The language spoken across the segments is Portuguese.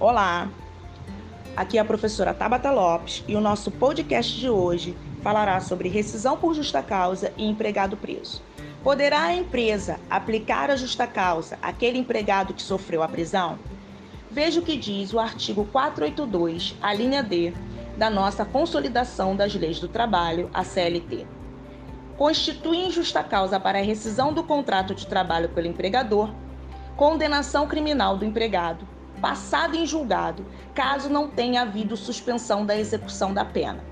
Olá, aqui é a professora Tabata Lopes e o nosso podcast de hoje falará sobre rescisão por justa causa e empregado preso. Poderá a empresa aplicar a justa causa àquele empregado que sofreu a prisão? Veja o que diz o artigo 482, a linha D, da nossa Consolidação das Leis do Trabalho, a CLT. Constitui injusta causa para a rescisão do contrato de trabalho pelo empregador, condenação criminal do empregado, passado em julgado, caso não tenha havido suspensão da execução da pena.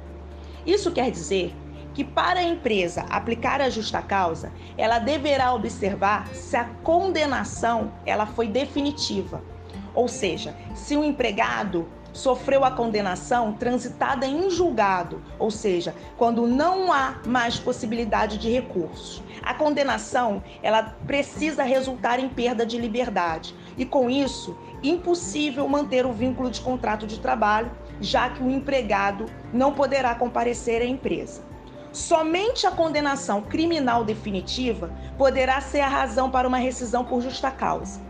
Isso quer dizer que para a empresa aplicar a justa causa, ela deverá observar se a condenação ela foi definitiva. Ou seja, se o empregado sofreu a condenação transitada em julgado, ou seja, quando não há mais possibilidade de recursos. A condenação, ela precisa resultar em perda de liberdade e com isso, impossível manter o vínculo de contrato de trabalho, já que o empregado não poderá comparecer à empresa. Somente a condenação criminal definitiva poderá ser a razão para uma rescisão por justa causa.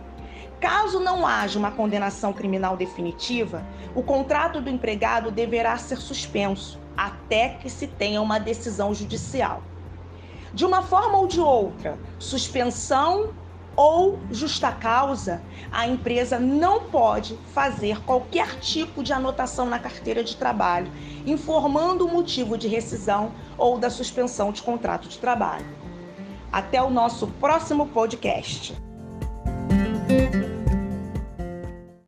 Caso não haja uma condenação criminal definitiva, o contrato do empregado deverá ser suspenso até que se tenha uma decisão judicial. De uma forma ou de outra, suspensão ou justa causa, a empresa não pode fazer qualquer tipo de anotação na carteira de trabalho, informando o motivo de rescisão ou da suspensão de contrato de trabalho. Até o nosso próximo podcast.